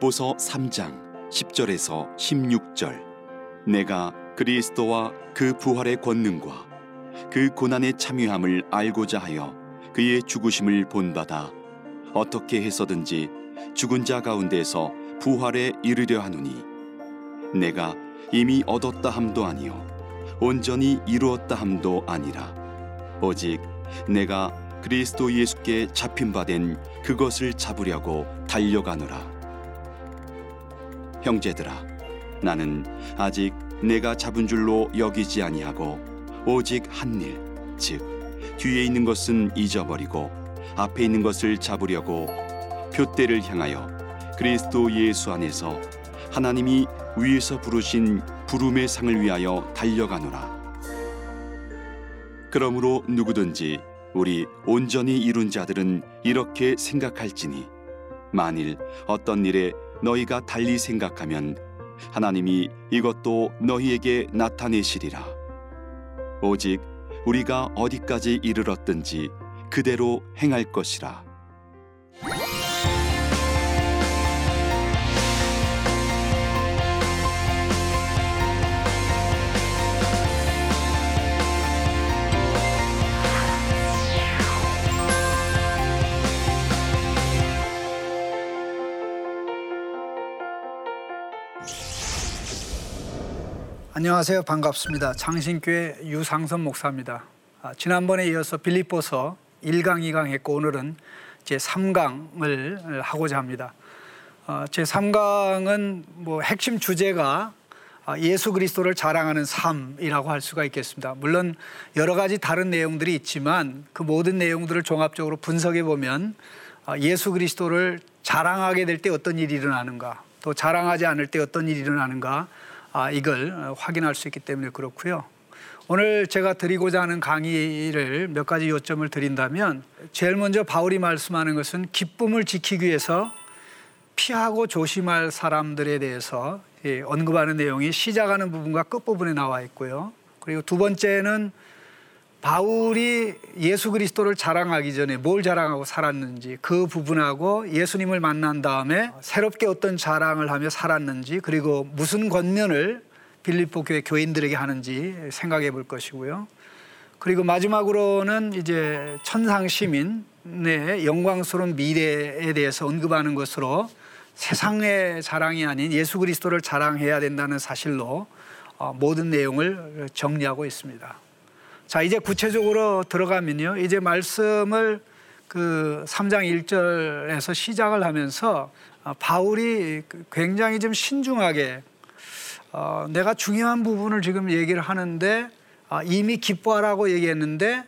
빌립보서 3장 10절에서 16절. 내가 그리스도와 그 부활의 권능과 그 고난의 참여함을 알고자 하여 그의 죽으심을 본받아 어떻게 해서든지 죽은 자 가운데서 부활에 이르려 하노니 내가 이미 얻었다 함도 아니요 온전히 이루었다 함도 아니라. 오직 내가 그리스도 예수께 잡힌 바 된 그것을 잡으려고 달려가노라 형제들아 나는 아직 내가 잡은 줄로 여기지 아니하고 오직 한 일 즉 뒤에 있는 것은 잊어버리고 앞에 있는 것을 잡으려고 표대를 향하여 그리스도 예수 안에서 하나님이 위에서 부르신 부름의 상을 위하여 달려가노라. 그러므로 누구든지 우리 온전히 이룬 자들은 이렇게 생각할지니 만일 어떤 일에 너희가 달리 생각하면 하나님이 이것도 너희에게 나타내시리라. 오직 우리가 어디까지 이르렀든지 그대로 행할 것이라 안녕하세요. 반갑습니다. 장신교회 유상선 목사입니다. 아, 지난번에 이어서 빌립보서 1강, 2강 했고 오늘은 제 3강을 하고자 합니다. 어, 제 3강은 뭐 핵심 주제가 아, 예수 그리스도를 자랑하는 삶이라고 할 수가 있겠습니다. 물론 여러 가지 다른 내용들이 있지만 그 모든 내용들을 종합적으로 분석해 보면 아, 예수 그리스도를 자랑하게 될 때 어떤 일이 일어나는가 또 자랑하지 않을 때 어떤 일이 일어나는가 아, 이걸 확인할 수 있기 때문에 그렇고요. 오늘 제가 드리고자 하는 강의를 몇 가지 요점을 드린다면 제일 먼저 바울이 말씀하는 것은 기쁨을 지키기 위해서 피하고 조심할 사람들에 대해서 언급하는 내용이 시작하는 부분과 끝부분에 나와 있고요. 그리고 두 번째는 바울이 예수 그리스도를 자랑하기 전에 뭘 자랑하고 살았는지 그 부분하고 예수님을 만난 다음에 새롭게 어떤 자랑을 하며 살았는지 그리고 무슨 권면을 빌립보 교회 교인들에게 하는지 생각해 볼 것이고요. 그리고 마지막으로는 이제 천상 시민의 영광스러운 미래에 대해서 언급하는 것으로 세상의 자랑이 아닌 예수 그리스도를 자랑해야 된다는 사실로 어, 모든 내용을 정리하고 있습니다. 자, 이제 구체적으로 들어가면요. 이제 말씀을 그 3장 1절에서 시작을 하면서 어, 바울이 굉장히 좀 신중하게 어, 내가 중요한 부분을 지금 얘기를 하는데 어, 이미 기뻐하라고 얘기했는데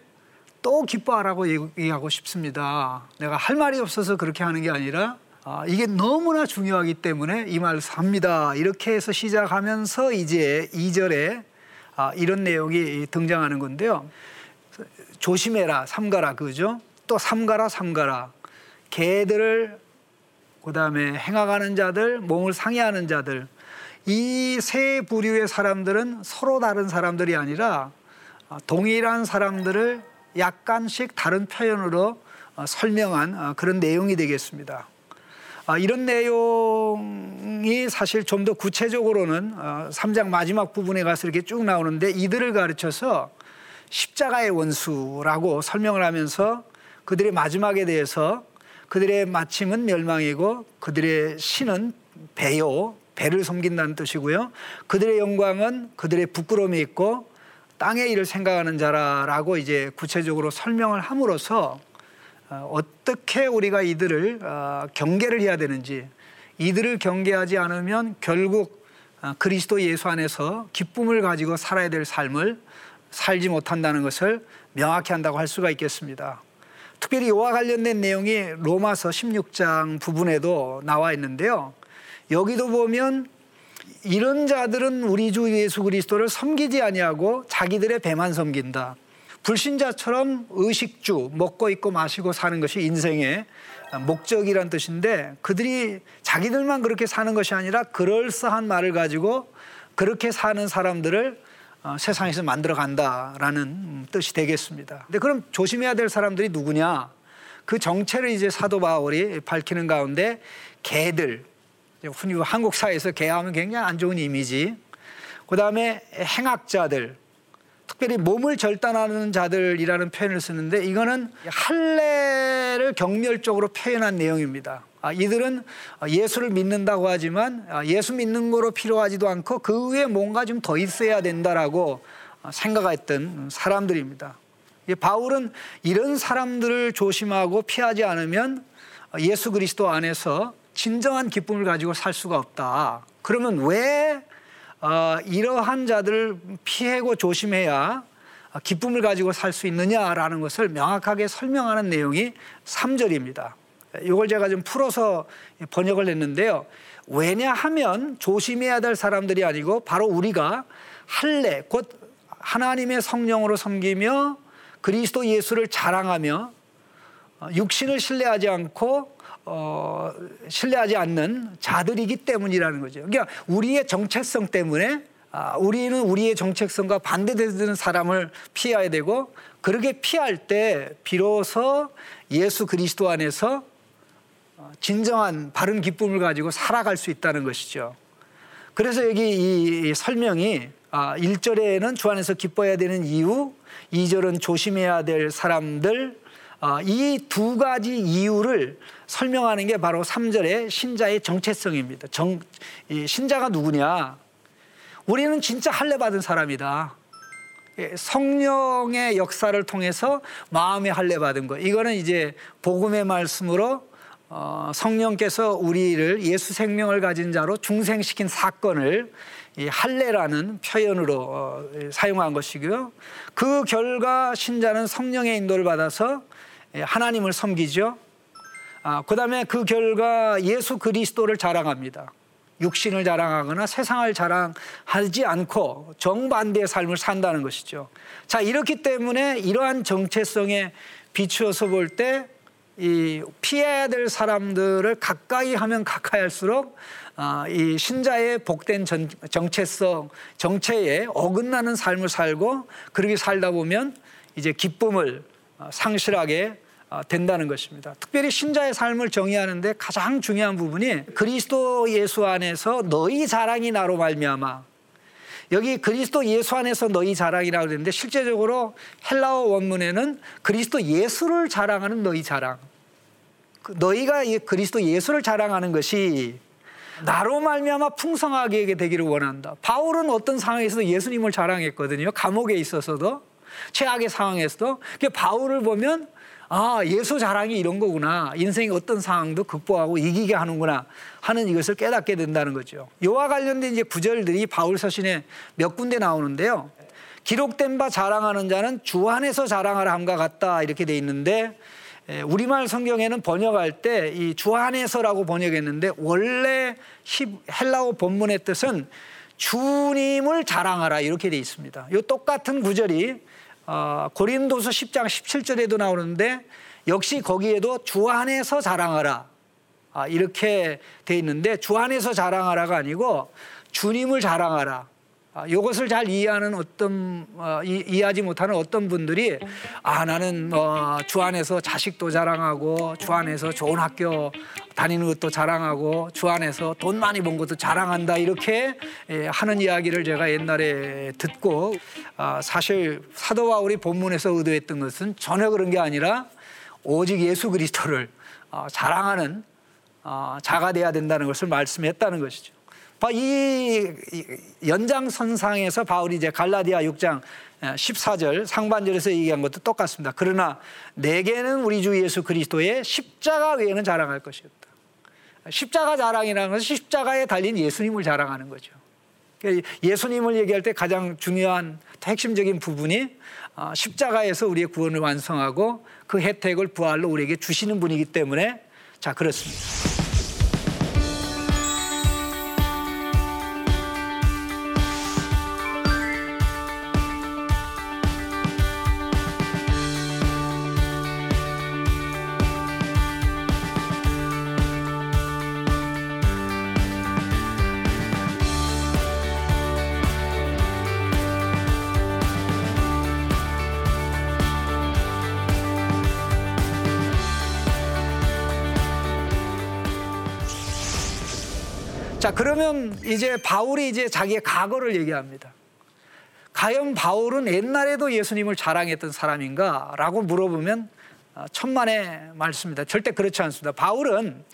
또 기뻐하라고 얘기하고 싶습니다. 내가 할 말이 없어서 그렇게 하는 게 아니라 어, 이게 너무나 중요하기 때문에 이 말을 합니다. 이렇게 해서 시작하면서 이제 2절에 아, 이런 내용이 등장하는 건데요. 조심해라, 삼가라, 그죠? 또 삼가라, 삼가라. 개들을 그다음에 행하가는 자들, 몸을 상해하는 자들. 이 세 부류의 사람들은 서로 다른 사람들이 아니라 아, 동일한 사람들을 약간씩 다른 표현으로 어, 설명한 어, 그런 내용이 되겠습니다. 아, 이런 내용이 사실 좀 더 구체적으로는 3장 어, 마지막 부분에 가서 이렇게 쭉 나오는데 이들을 가르쳐서 십자가의 원수라고 설명을 하면서 그들의 마지막에 대해서 그들의 마침은 멸망이고 그들의 신은 배요, 배를 섬긴다는 뜻이고요. 그들의 영광은 그들의 부끄러움이 있고 땅의 일을 생각하는 자라라고 이제 구체적으로 설명을 함으로써 어, 어떻게 우리가 이들을 어, 경계를 해야 되는지 이들을 경계하지 않으면 결국 어, 그리스도 예수 안에서 기쁨을 가지고 살아야 될 삶을 살지 못한다는 것을 명확히 한다고 할 수가 있겠습니다. 특별히 이와 관련된 내용이 로마서 16장 부분에도 나와 있는데요. 여기도 보면 이런 자들은 우리 주 예수 그리스도를 섬기지 아니하고 자기들의 배만 섬긴다. 불신자처럼 의식주 먹고 있고 마시고 사는 것이 인생의 목적이란 뜻인데 그들이 자기들만 그렇게 사는 것이 아니라 그럴싸한 말을 가지고 그렇게 사는 사람들을 어, 세상에서 만들어 간다라는 뜻이 되겠습니다. 근데 그럼 조심해야 될 사람들이 누구냐? 그 정체를 이제 사도 바울이 밝히는 가운데 개들, 흔히 한국 사회에서 개하면 굉장히 안 좋은 이미지. 그 다음에 행악자들, 특별히 몸을 절단하는 자들이라는 표현을 쓰는데 이거는 할례를 경멸적으로 표현한 내용입니다. 아, 이들은 예수를 믿는다고 하지만 아, 예수 믿는 거로 필요하지도 않고 그 위에 뭔가 좀 더 있어야 된다라고 생각했던 사람들입니다. 바울은 이런 사람들을 조심하고 피하지 않으면 예수 그리스도 안에서 진정한 기쁨을 가지고 살 수가 없다. 그러면 왜 어, 이러한 자들을 피하고 조심해야 기쁨을 가지고 살 수 있느냐라는 것을 명확하게 설명하는 내용이 3절입니다. 이걸 제가 좀 풀어서 번역을 했는데요. 왜냐하면 조심해야 될 사람들이 아니고 바로 우리가 할례 곧 하나님의 성령으로 섬기며 그리스도 예수를 자랑하며 어, 육신을 신뢰하지 않고 어, 신뢰하지 않는 자들이기 때문이라는 거죠. 그러니까 우리의 정체성 때문에 아, 우리는 우리의 정체성과 반대되는 사람을 피해야 되고 그렇게 피할 때 비로소 예수 그리스도 안에서 어, 진정한 바른 기쁨을 가지고 살아갈 수 있다는 것이죠. 그래서 여기 이 설명이 1절에는 아, 주 안에서 기뻐해야 되는 이유, 2절은 조심해야 될 사람들, 아, 이 두 가지 이유를 설명하는 게 바로 3절의 신자의 정체성입니다. 정, 신자가 누구냐? 우리는 진짜 할례 받은 사람이다. 예, 성령의 역사를 통해서 마음에 할례 받은 거. 이거는 이제 복음의 말씀으로 어, 성령께서 우리를 예수 생명을 가진 자로 중생시킨 사건을 이 할례라는 표현으로 어, 사용한 것이고요. 그 결과 신자는 성령의 인도를 받아서 예, 하나님을 섬기죠. 아, 그 다음에 그 결과 예수 그리스도를 자랑합니다. 육신을 자랑하거나 세상을 자랑하지 않고 정반대의 삶을 산다는 것이죠. 자, 이렇기 때문에 이러한 정체성에 비추어서 볼 때 이 피해야 될 사람들을 가까이 하면 가까이 할수록 아, 이 신자의 복된 전, 정체성, 정체에 어긋나는 삶을 살고 그렇게 살다 보면 이제 기쁨을 어, 상실하게 어, 된다는 것입니다. 특별히 신자의 삶을 정의하는데 가장 중요한 부분이 그리스도 예수 안에서 너희 자랑이 나로 말미암아 여기 그리스도 예수 안에서 너희 자랑이라고 그랬는데 실제적으로 헬라어 원문에는 그리스도 예수를 자랑하는 너희 자랑. 그 너희가 그리스도 예수를 자랑하는 것이 나로 말미암아 풍성하게 되기를 원한다. 바울은 어떤 상황에서도 예수님을 자랑했거든요. 감옥에 있어서도 최악의 상황에서도. 바울을 보면 아, 예수 자랑이 이런 거구나. 인생의 어떤 상황도 극복하고 이기게 하는구나 하는 이것을 깨닫게 된다는 거죠. 이와 관련된 이제 구절들이 바울 서신에 몇 군데 나오는데요. 기록된 바 자랑하는 자는 주 안에서 자랑하라 함과 같다 이렇게 돼 있는데 우리말 성경에는 번역할 때 이 주 안에서라고 번역했는데 원래 헬라어 본문의 뜻은 주님을 자랑하라 이렇게 돼 있습니다. 이 똑같은 구절이 어, 고린도서 10장 17절에도 나오는데 역시 거기에도 주 안에서 자랑하라. 아, 이렇게 돼 있는데 주 안에서 자랑하라가 아니고 주님을 자랑하라. 아, 이것을 잘 이해하는 어떤 어, 이, 해하지 못하는 어떤 분들이 아 나는 어, 주 안에서 자식도 자랑하고 주 안에서 좋은 학교 다니는 것도 자랑하고 주 안에서 돈 많이 번 것도 자랑한다 이렇게 예, 하는 이야기를 제가 옛날에 듣고 아, 사실 사도 바울이 본문에서 의도했던 것은 전혀 그런 게 아니라 오직 예수 그리스도를 어, 자랑하는 어, 자가 돼야 된다는 것을 말씀했다는 것이죠. 이 연장선상에서 바울이 이제 갈라디아 6장 14절 상반절에서 얘기한 것도 똑같습니다. 그러나 내게는 우리 주 예수 그리스도의 십자가 외에는 자랑할 것이 없다. 십자가 자랑이라는 것은 십자가에 달린 예수님을 자랑하는 거죠. 그러니까 예수님을 얘기할 때 가장 중요한 핵심적인 부분이 어, 십자가에서 우리의 구원을 완성하고 그 혜택을 부활로 우리에게 주시는 분이기 때문에 자 그렇습니다. 이제 바울이 이제 자기의 과거를 얘기합니다. 과연 바울은 옛날에도 예수님을 자랑했던 사람인가? 라고 물어보면 어, 천만의 말씀입니다. 절대 그렇지 않습니다. 바울은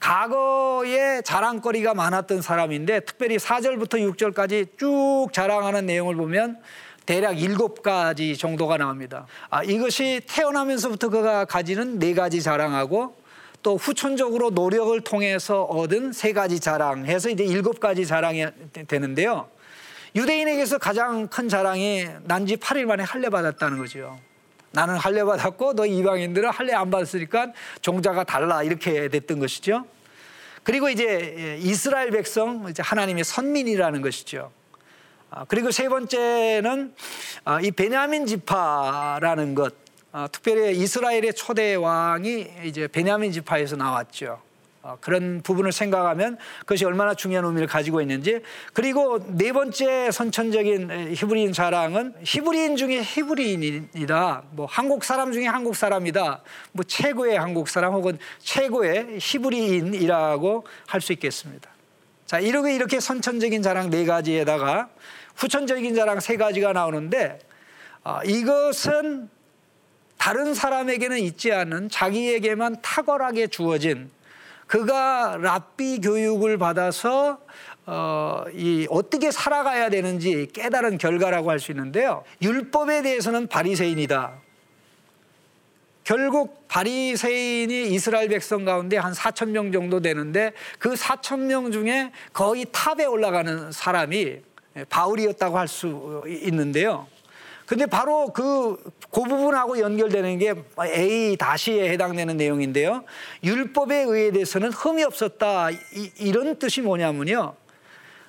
과거에 자랑거리가 많았던 사람인데 특별히 4절부터 6절까지 쭉 자랑하는 내용을 보면 대략 일곱 가지 정도가 나옵니다. 아, 이것이 태어나면서부터 그가 가지는 네 가지 자랑하고 또 후천적으로 노력을 통해서 얻은 세 가지 자랑 해서 이제 일곱 가지 자랑이 되는데요. 유대인에게서 가장 큰 자랑이 난지 8일 만에 할례 받았다는 거죠. 나는 할례 받았고 너 이방인들은 할례 안 받았으니까 종자가 달라 이렇게 됐던 것이죠. 그리고 이제 이스라엘 백성 이제 하나님의 선민이라는 것이죠. 아, 그리고 세 번째는 아, 이 베냐민 지파라는 것. 아, 특별히 이스라엘의 초대 왕이 이제 베냐민 지파에서 나왔죠. 그런 부분을 생각하면 그것이 얼마나 중요한 의미를 가지고 있는지 그리고 네 번째 선천적인 히브리인 자랑은 히브리인 중에 히브리인이다. 뭐 한국 사람 중에 한국 사람이다. 뭐 최고의 한국 사람 혹은 최고의 히브리인이라고 할 수 있겠습니다. 자 이렇게 이렇게 선천적인 자랑 네 가지에다가 후천적인 자랑 세 가지가 나오는데 어, 이것은 다른 사람에게는 있지 않은 자기에게만 탁월하게 주어진 그가 랍비 교육을 받아서 어, 이 어떻게 살아가야 되는지 깨달은 결과라고 할 수 있는데요. 율법에 대해서는 바리새인이다. 결국 바리새인이 이스라엘 백성 가운데 한 4천 명 정도 되는데 그 4천 명 중에 거의 탑에 올라가는 사람이 바울이었다고 할 수 있는데요. 근데 바로 그, 그 부분하고 연결되는 게 A 다시에 해당되는 내용인데요. 율법에 의해서는 흠이 없었다. 이, 런 뜻이 뭐냐면요.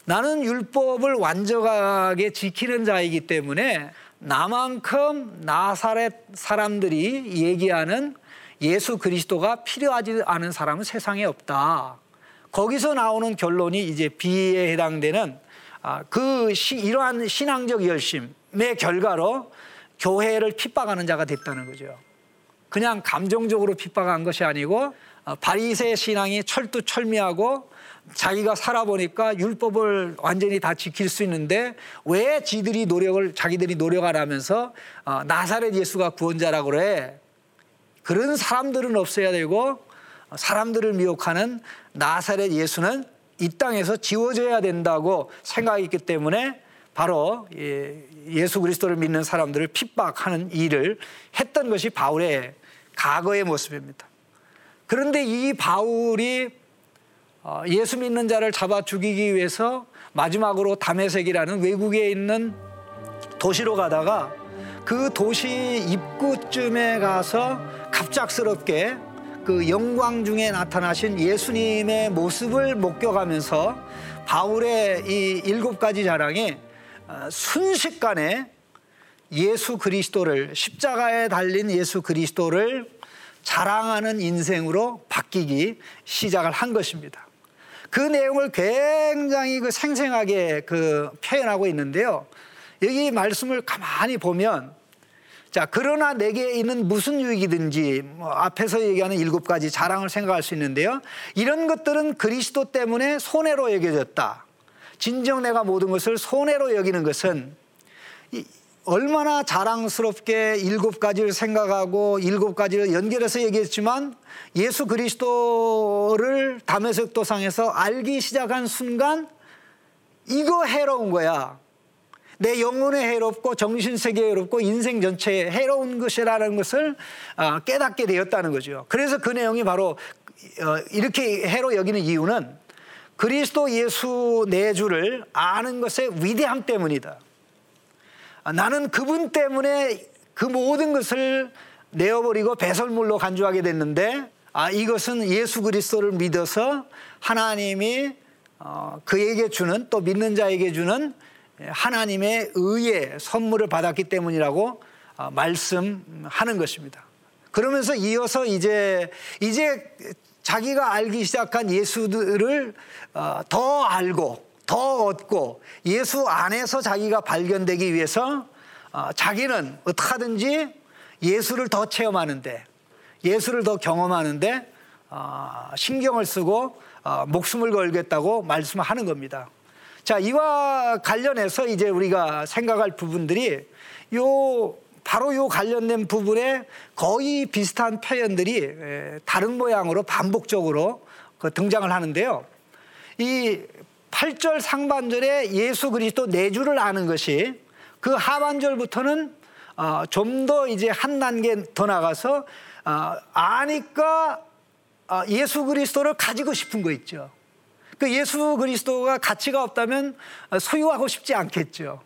나는 율법을 완전하게 지키는 자이기 때문에 나만큼 나사렛 사람들이 얘기하는 예수 그리스도가 필요하지 않은 사람은 세상에 없다. 거기서 나오는 결론이 이제 B에 해당되는 아, 그 이러한 신앙적 열심 의 결과로 교회를 핍박하는 자가 됐다는 거죠. 그냥 감정적으로 핍박한 것이 아니고 어, 바리새 신앙이 철두철미하고 자기가 살아보니까 율법을 완전히 다 지킬 수 있는데 왜 지들이 노력을 자기들이 노력 안 하면서 어, 나사렛 예수가 구원자라고 그래 그런 사람들은 없어야 되고 사람들을 미혹하는 나사렛 예수는 이 땅에서 지워져야 된다고 생각했기 때문에 바로 예수 그리스도를 믿는 사람들을 핍박하는 일을 했던 것이 바울의 과거의 모습입니다. 그런데 이 바울이 어, 예수 믿는 자를 잡아 죽이기 위해서 마지막으로 다메섹이라는 외국에 있는 도시로 가다가 그 도시 입구쯤에 가서 갑작스럽게 그 영광 중에 나타나신 예수님의 모습을 목격하면서 바울의 이 일곱 가지 자랑이 어, 순식간에 예수 그리스도를 십자가에 달린 예수 그리스도를 자랑하는 인생으로 바뀌기 시작을 한 것입니다. 그 내용을 굉장히 그 생생하게 그 표현하고 있는데요. 여기 말씀을 가만히 보면 자, 그러나 내게 있는 무슨 유익이든지 뭐 앞에서 얘기하는 일곱 가지 자랑을 생각할 수 있는데요. 이런 것들은 그리스도 때문에 손해로 여겨졌다. 진정 내가 모든 것을 손해로 여기는 것은 얼마나 자랑스럽게 일곱 가지를 생각하고 일곱 가지를 연결해서 얘기했지만 예수 그리스도를 담에색 도상에서 알기 시작한 순간 이거 해로운 거야. 내 영혼에 해롭고 정신세계에 해롭고 인생 전체에 해로운 것이라는 것을 아, 깨닫게 되었다는 거죠. 그래서 그 내용이 바로 어, 이렇게 해로 여기는 이유는 그리스도 예수 내 주를 아는 것의 위대함 때문이다. 아, 나는 그분 때문에 그 모든 것을 내어버리고 배설물로 간주하게 됐는데 아, 이것은 예수 그리스도를 믿어서 하나님이 어, 그에게 주는 또 믿는 자에게 주는 하나님의 의의 선물을 받았기 때문이라고 어, 말씀하는 것입니다. 그러면서 이어서 이제 이제 자기가 알기 시작한 예수들을 어, 더 알고 더 얻고 예수 안에서 자기가 발견되기 위해서 어, 자기는 어떻게든지 예수를 더 체험하는데 예수를 더 경험하는데 신경을 쓰고 어, 목숨을 걸겠다고 말씀하는 겁니다. 자, 이와 관련해서 이제 우리가 생각할 부분들이 요 바로 요 관련된 부분에 거의 비슷한 표현들이 다른 모양으로 반복적으로 그 등장을 하는데요. 이 8절 상반절에 예수 그리스도 내주를 아는 것이 그 하반절부터는 어, 좀더 이제 한 단계 더 나가서 어, 아니까 어, 예수 그리스도를 가지고 싶은 거 있죠. 그 예수 그리스도가 가치가 없다면 소유하고 싶지 않겠죠.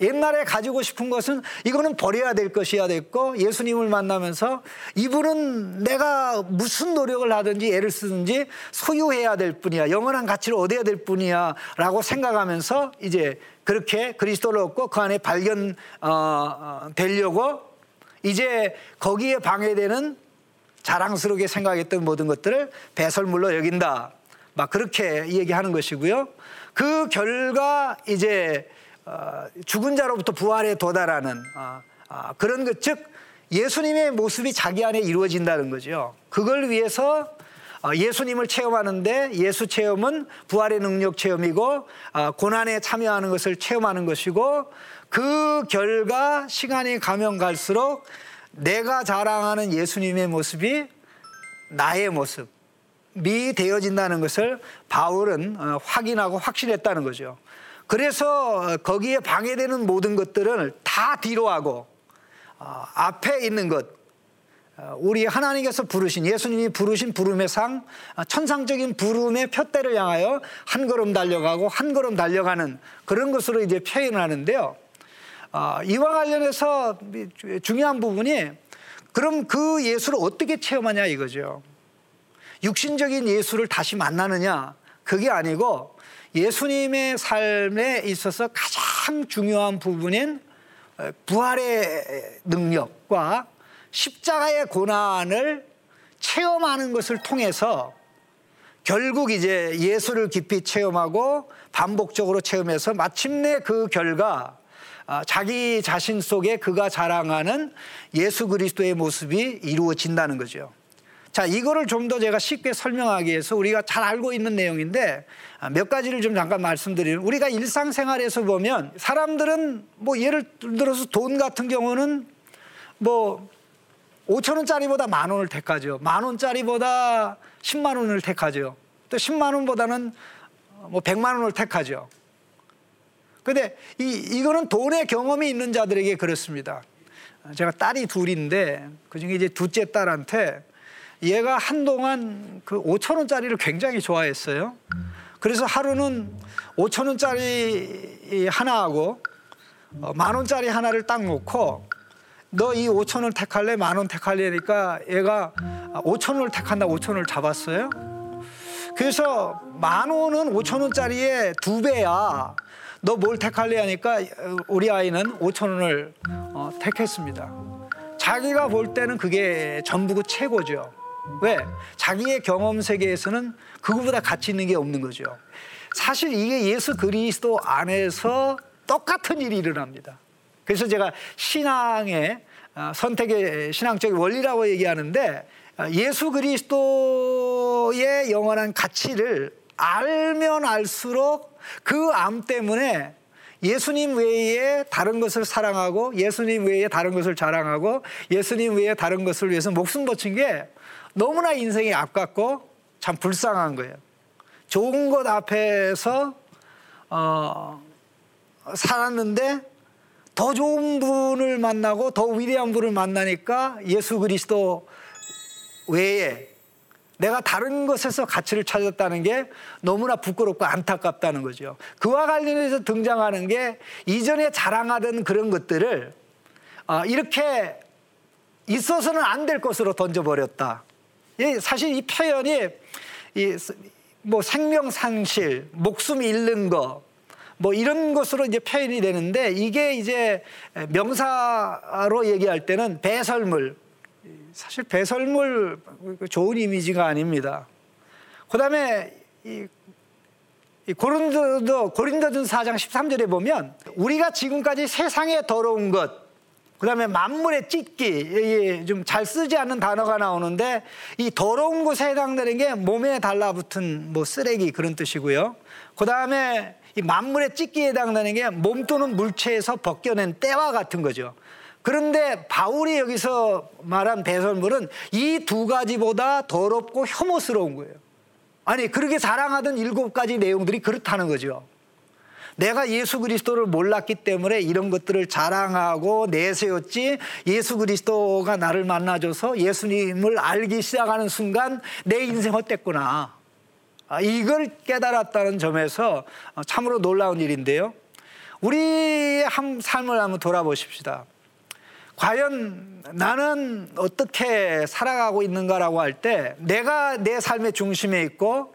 옛날에 가지고 싶은 것은 이거는 버려야 될 것이야 됐고 예수님을 만나면서 이분은 내가 무슨 노력을 하든지 애를 쓰든지 소유해야 될 뿐이야. 영원한 가치를 얻어야 될 뿐이야 라고 생각하면서 이제 그렇게 그리스도를 얻고 그 안에 발견 어, 어, 되려고 이제 거기에 방해되는 자랑스럽게 생각했던 모든 것들을 배설물로 여긴다. 막 그렇게 얘기하는 것이고요. 그 결과 이제 어, 죽은 자로부터 부활에 도달하는 어, 어, 그런 것, 즉 예수님의 모습이 자기 안에 이루어진다는 거죠. 그걸 위해서 예수님을 체험하는데 예수 체험은 부활의 능력 체험이고 고난에 참여하는 것을 체험하는 것이고 그 결과 시간이 가면 갈수록 내가 자랑하는 예수님의 모습이 나의 모습이 되어진다는 것을 바울은 확인하고 확신했다는 거죠. 그래서 거기에 방해되는 모든 것들을 다 뒤로 하고 어, 앞에 있는 것 어, 우리 하나님께서 부르신 예수님이 부르신 부름의 상 어, 천상적인 부름의 표대를 향하여 한 걸음 달려가고 한 걸음 달려가는 그런 것으로 이제 표현을 하는데요. 이와 관련해서 중요한 부분이 그럼 그 예수를 어떻게 체험하냐 이거죠. 육신적인 예수를 다시 만나느냐 그게 아니고 예수님의 삶에 있어서 가장 중요한 부분인 부활의 능력과 십자가의 고난을 체험하는 것을 통해서 결국 이제 예수를 깊이 체험하고 반복적으로 체험해서 마침내 그 결과 아, 자기 자신 속에 그가 자랑하는 예수 그리스도의 모습이 이루어진다는 거죠. 자, 이거를 좀 더 제가 쉽게 설명하기 위해서 우리가 잘 알고 있는 내용인데 아, 몇 가지를 좀 잠깐 말씀드리면 우리가 일상생활에서 보면 사람들은 뭐 예를 들어서 돈 같은 경우는 뭐 5천 원짜리보다 만 원을 택하죠. 만 원짜리보다 10만 원을 택하죠. 또 10만 원보다는 뭐 100만 원을 택하죠. 근데 이, 이거는 돈의 경험이 있는 자들에게 그렇습니다. 제가 딸이 둘인데 그중에 이제 둘째 딸한테 얘가 한동안 그 5천 원짜리를 굉장히 좋아했어요. 그래서 하루는 5천 원짜리 하나하고 어, 만 원짜리 하나를 딱 놓고 너 이 5천 원 택할래? 만 원 택할래니까 얘가 5천 원을 택한다 5천 원을 잡았어요. 그래서 만 원은 5천 원짜리의 두 배야. 너 뭘 택할래 하니까 우리 아이는 5천 원을 어, 택했습니다. 자기가 볼 때는 그게 전부고 최고죠. 왜? 자기의 경험 세계에서는 그거보다 가치 있는 게 없는 거죠. 사실 이게 예수 그리스도 안에서 똑같은 일이 일어납니다. 그래서 제가 신앙의 어, 선택의 신앙적인 원리라고 얘기하는데 어, 예수 그리스도의 영원한 가치를 알면 알수록 그 암 때문에 예수님 외에 다른 것을 사랑하고 예수님 외에 다른 것을 자랑하고 예수님 외에 다른 것을 위해서 목숨 버친 게 너무나 인생이 아깝고 참 불쌍한 거예요. 좋은 것 앞에서 어, 살았는데 더 좋은 분을 만나고 더 위대한 분을 만나니까 예수 그리스도 외에 내가 다른 것에서 가치를 찾았다는 게 너무나 부끄럽고 안타깝다는 거죠. 그와 관련해서 등장하는 게 이전에 자랑하던 그런 것들을 어, 이렇게 있어서는 안 될 것으로 던져버렸다. 사실 이 표현이 뭐 생명 상실, 목숨 잃는 거, 뭐 이런 것으로 이제 표현이 되는데 이게 이제 명사로 얘기할 때는 배설물. 사실 배설물 좋은 이미지가 아닙니다. 그 다음에 이, 이 고린도도 고린도전 4장 13절에 보면 우리가 지금까지 세상에 더러운 것, 그다음에 만물의 찢기 좀 잘 쓰지 않는 단어가 나오는데 이 더러운 곳에 해당되는 게 몸에 달라붙은 뭐 쓰레기 그런 뜻이고요. 그다음에 이 만물의 찢기에 해당되는 게 몸 또는 물체에서 벗겨낸 때와 같은 거죠. 그런데 바울이 여기서 말한 배설물은 이 두 가지보다 더럽고 혐오스러운 거예요. 아니 그렇게 자랑하던 일곱 가지 내용들이 그렇다는 거죠. 내가 예수 그리스도를 몰랐기 때문에 이런 것들을 자랑하고 내세웠지 예수 그리스도가 나를 만나줘서 예수님을 알기 시작하는 순간 내 인생 헛됐구나. 아, 이걸 깨달았다는 점에서 참으로 놀라운 일인데요. 우리의 삶을 한번 돌아보십시다. 과연 나는 어떻게 살아가고 있는가라고 할 때 내가 내 삶의 중심에 있고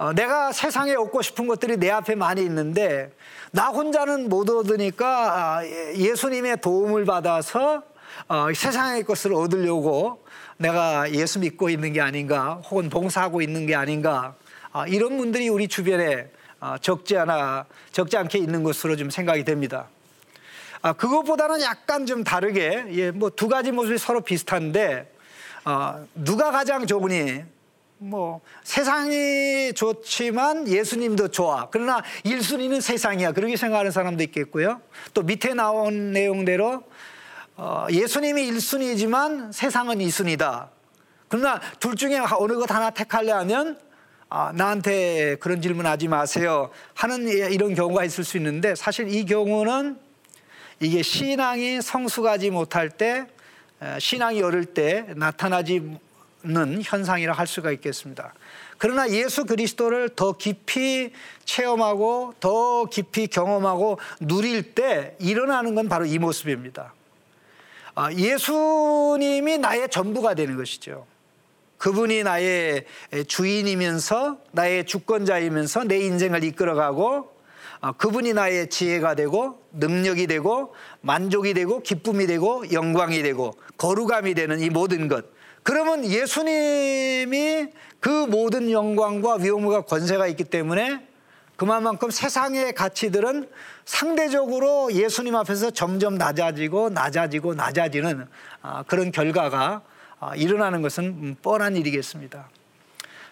어, 내가 세상에 얻고 싶은 것들이 내 앞에 많이 있는데 나 혼자는 못 얻으니까 아, 예수님의 도움을 받아서 어, 세상의 것을 얻으려고 내가 예수 믿고 있는 게 아닌가 혹은 봉사하고 있는 게 아닌가 아, 이런 분들이 우리 주변에 아, 적지 않아 적지 않게 있는 것으로 좀 생각이 됩니다. 아, 그것보다는 약간 좀 다르게 예, 뭐 두 가지 모습이 서로 비슷한데 어, 누가 가장 좋으니 뭐 세상이 좋지만 예수님도 좋아. 그러나 1순위는 세상이야. 그렇게 생각하는 사람도 있겠고요. 또 밑에 나온 내용대로 어, 예수님이 1순위지만 세상은 2순위다. 그러나 둘 중에 어느 것 하나 택할래 하면 아, 나한테 그런 질문 하지 마세요. 하는 이런 경우가 있을 수 있는데 사실 이 경우는 이게 신앙이 성숙하지 못할 때 신앙이 어릴 때 나타나지 는 현상이라 할 수가 있겠습니다. 그러나 예수 그리스도를 더 깊이 체험하고 더 깊이 경험하고 누릴 때 일어나는 건 바로 이 모습입니다. 아, 예수님이 나의 전부가 되는 것이죠. 그분이 나의 주인이면서 나의 주권자이면서 내 인생을 이끌어가고 아, 그분이 나의 지혜가 되고 능력이 되고 만족이 되고 기쁨이 되고 영광이 되고 거룩함이 되는 이 모든 것 그러면 예수님이 그 모든 영광과 위험과 권세가 있기 때문에 그만큼 세상의 가치들은 상대적으로 예수님 앞에서 점점 낮아지고 낮아지고 낮아지는 아, 그런 결과가 아, 일어나는 것은 뻔한 일이겠습니다.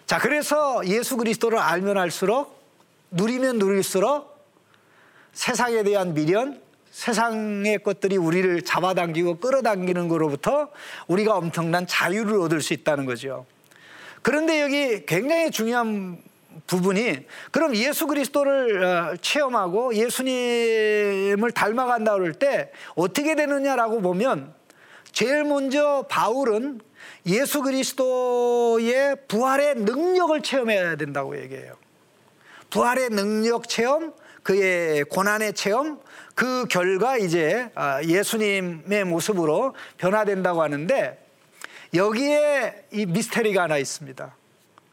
자, 그래서 예수 그리스도를 알면 알수록 누리면 누릴수록 세상에 대한 미련, 세상의 것들이 우리를 잡아당기고 끌어당기는 것로부터 우리가 엄청난 자유를 얻을 수 있다는 거죠. 그런데 여기 굉장히 중요한 부분이 그럼 예수 그리스도를 어, 체험하고 예수님을 닮아간다 그럴 때 어떻게 되느냐라고 보면 제일 먼저 바울은 예수 그리스도의 부활의 능력을 체험해야 된다고 얘기해요. 부활의 능력 체험, 그의 고난의 체험, 그 결과 이제 아, 예수님의 모습으로 변화된다고 하는데 여기에 이 미스테리가 하나 있습니다.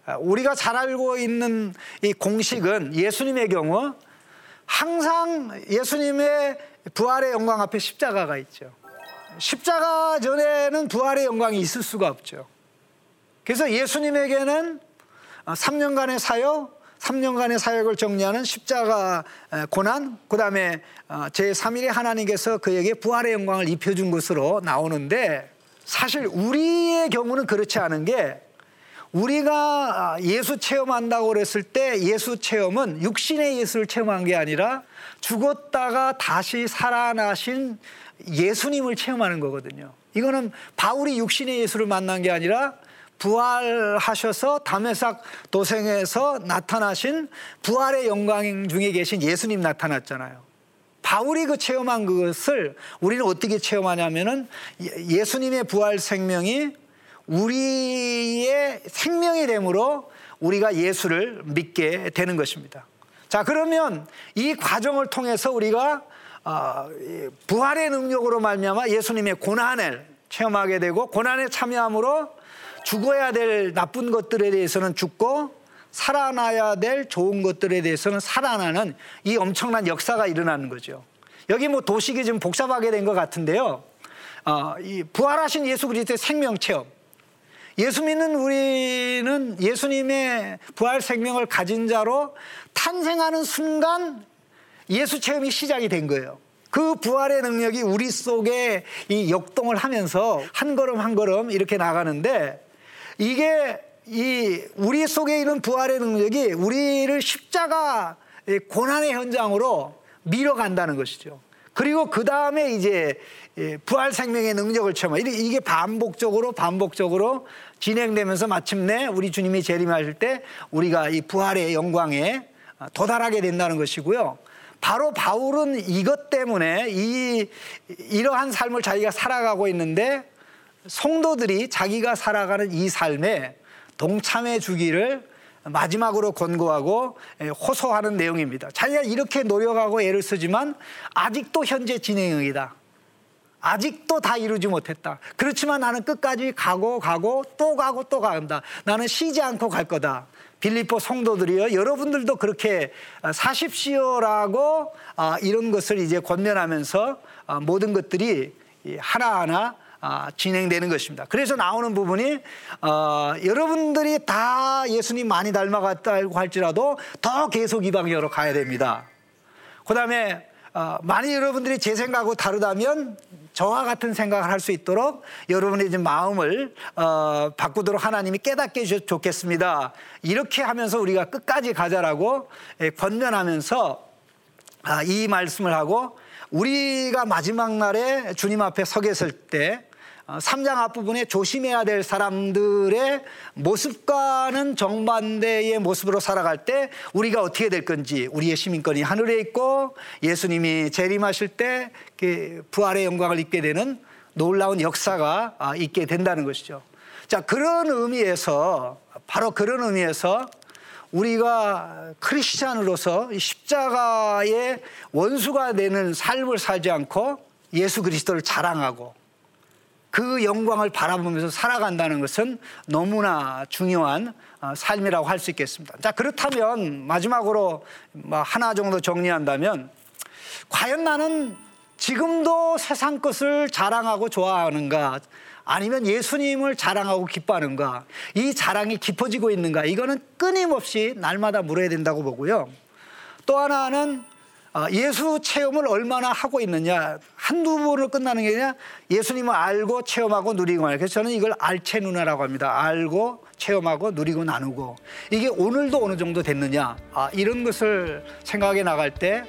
아, 우리가 잘 알고 있는 이 공식은 예수님의 경우 항상 예수님의 부활의 영광 앞에 십자가가 있죠. 십자가 전에는 부활의 영광이 있을 수가 없죠. 그래서 예수님에게는 3년간의 사역, 3년간의 사역을 정리하는 십자가 고난, 그 다음에 어, 제3일에 하나님께서 그에게 부활의 영광을 입혀준 것으로 나오는데 사실 우리의 경우는 그렇지 않은 게 우리가 아, 예수 체험한다고 그랬을 때 예수 체험은 육신의 예수를 체험한 게 아니라 죽었다가 다시 살아나신 예수님을 체험하는 거거든요. 이거는 바울이 육신의 예수를 만난 게 아니라 부활하셔서 담에삭 도생에서 나타나신 부활의 영광 중에 계신 예수님 나타났잖아요. 바울이 그 체험한 그것을 우리는 어떻게 체험하냐면은 예, 예수님의 부활 생명이 우리의 생명이 되므로 우리가 예수를 믿게 되는 것입니다. 자, 그러면 이 과정을 통해서 우리가 어, 부활의 능력으로 말미암아 예수님의 고난을 체험하게 되고 고난에 참여함으로 죽어야 될 나쁜 것들에 대해서는 죽고 살아나야 될 좋은 것들에 대해서는 살아나는 이 엄청난 역사가 일어나는 거죠. 여기 뭐 도식이 좀 복잡하게 된 것 같은데요. 어, 이 부활하신 예수 그리스도의 생명 체험. 예수 믿는 우리는 예수님의 부활 생명을 가진 자로 탄생하는 순간 예수 체험이 시작이 된 거예요. 그 부활의 능력이 우리 속에 이 역동을 하면서 한 걸음 한 걸음 이렇게 나가는데 이게 이 우리 속에 있는 부활의 능력이 우리를 십자가 고난의 현장으로 밀어간다는 것이죠. 그리고 그 다음에 이제 부활 생명의 능력을 체험하 이게 반복적으로 반복적으로 진행되면서 마침내 우리 주님이 재림하실 때 우리가 이 부활의 영광에 도달하게 된다는 것이고요. 바로 바울은 이것 때문에 이 이러한 삶을 자기가 살아가고 있는데 성도들이 자기가 살아가는 이 삶에 동참해 주기를 마지막으로 권고하고 호소하는 내용입니다. 자기가 이렇게 노력하고 애를 쓰지만 아직도 현재 진행형이다. 아직도 다 이루지 못했다. 그렇지만 나는 끝까지 가고 가고 또 가고 또 간다. 나는 쉬지 않고 갈 거다. 빌리포 성도들이요. 여러분들도 그렇게 사십시오라고 아, 이런 것을 이제 권면하면서 아, 모든 것들이 하나하나 아, 진행되는 것입니다. 그래서 나오는 부분이 어, 여러분들이 다 예수님 많이 닮아갔다고 할지라도 더 계속 이방인으로 가야 됩니다. 그 다음에 어, 만약 여러분들이 제 생각하고 다르다면 저와 같은 생각을 할 수 있도록 여러분의 마음을 어, 바꾸도록 하나님이 깨닫게 해주셔서 좋겠습니다. 이렇게 하면서 우리가 끝까지 가자라고 예, 권면하면서 아, 이 말씀을 하고 우리가 마지막 날에 주님 앞에 서 계실 때 3장 어, 앞부분에 조심해야 될 사람들의 모습과는 정반대의 모습으로 살아갈 때 우리가 어떻게 될 건지 우리의 시민권이 하늘에 있고 예수님이 재림하실 때 부활의 영광을 입게 되는 놀라운 역사가 아, 있게 된다는 것이죠. 자, 그런 의미에서 바로 그런 의미에서 우리가 크리스찬으로서 십자가의 원수가 되는 삶을 살지 않고 예수 그리스도를 자랑하고 그 영광을 바라보면서 살아간다는 것은 너무나 중요한 어, 삶이라고 할 수 있겠습니다. 자, 그렇다면 마지막으로 뭐 하나 정도 정리한다면 과연 나는 지금도 세상 것을 자랑하고 좋아하는가 아니면 예수님을 자랑하고 기뻐하는가 이 자랑이 깊어지고 있는가 이거는 끊임없이 날마다 물어야 된다고 보고요. 또 하나는 아, 예수 체험을 얼마나 하고 있느냐. 한두 번으로 끝나는 게 아니라 예수님을 알고 체험하고 누리고 말 그래서 저는 이걸 알체 누나라고 합니다. 알고 체험하고 누리고 나누고. 이게 오늘도 어느 정도 됐느냐. 아, 이런 것을 생각해 나갈 때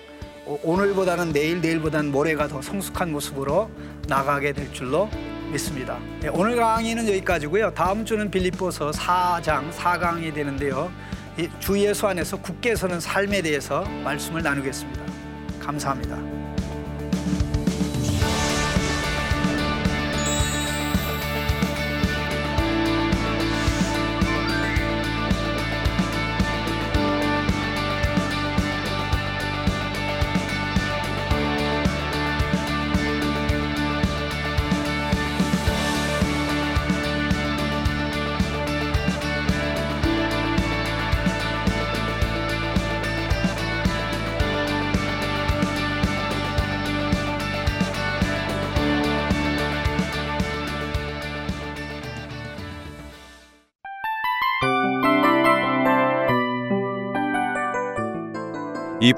오늘보다는 내일 내일보다는 모레가 더 성숙한 모습으로 나가게 될 줄로 믿습니다. 네, 오늘 강의는 여기까지고요. 다음 주는 빌립보서 4장 4강이 되는데요. 주 예수 안에서 굳게 서는 삶에 대해서 말씀을 나누겠습니다. 감사합니다.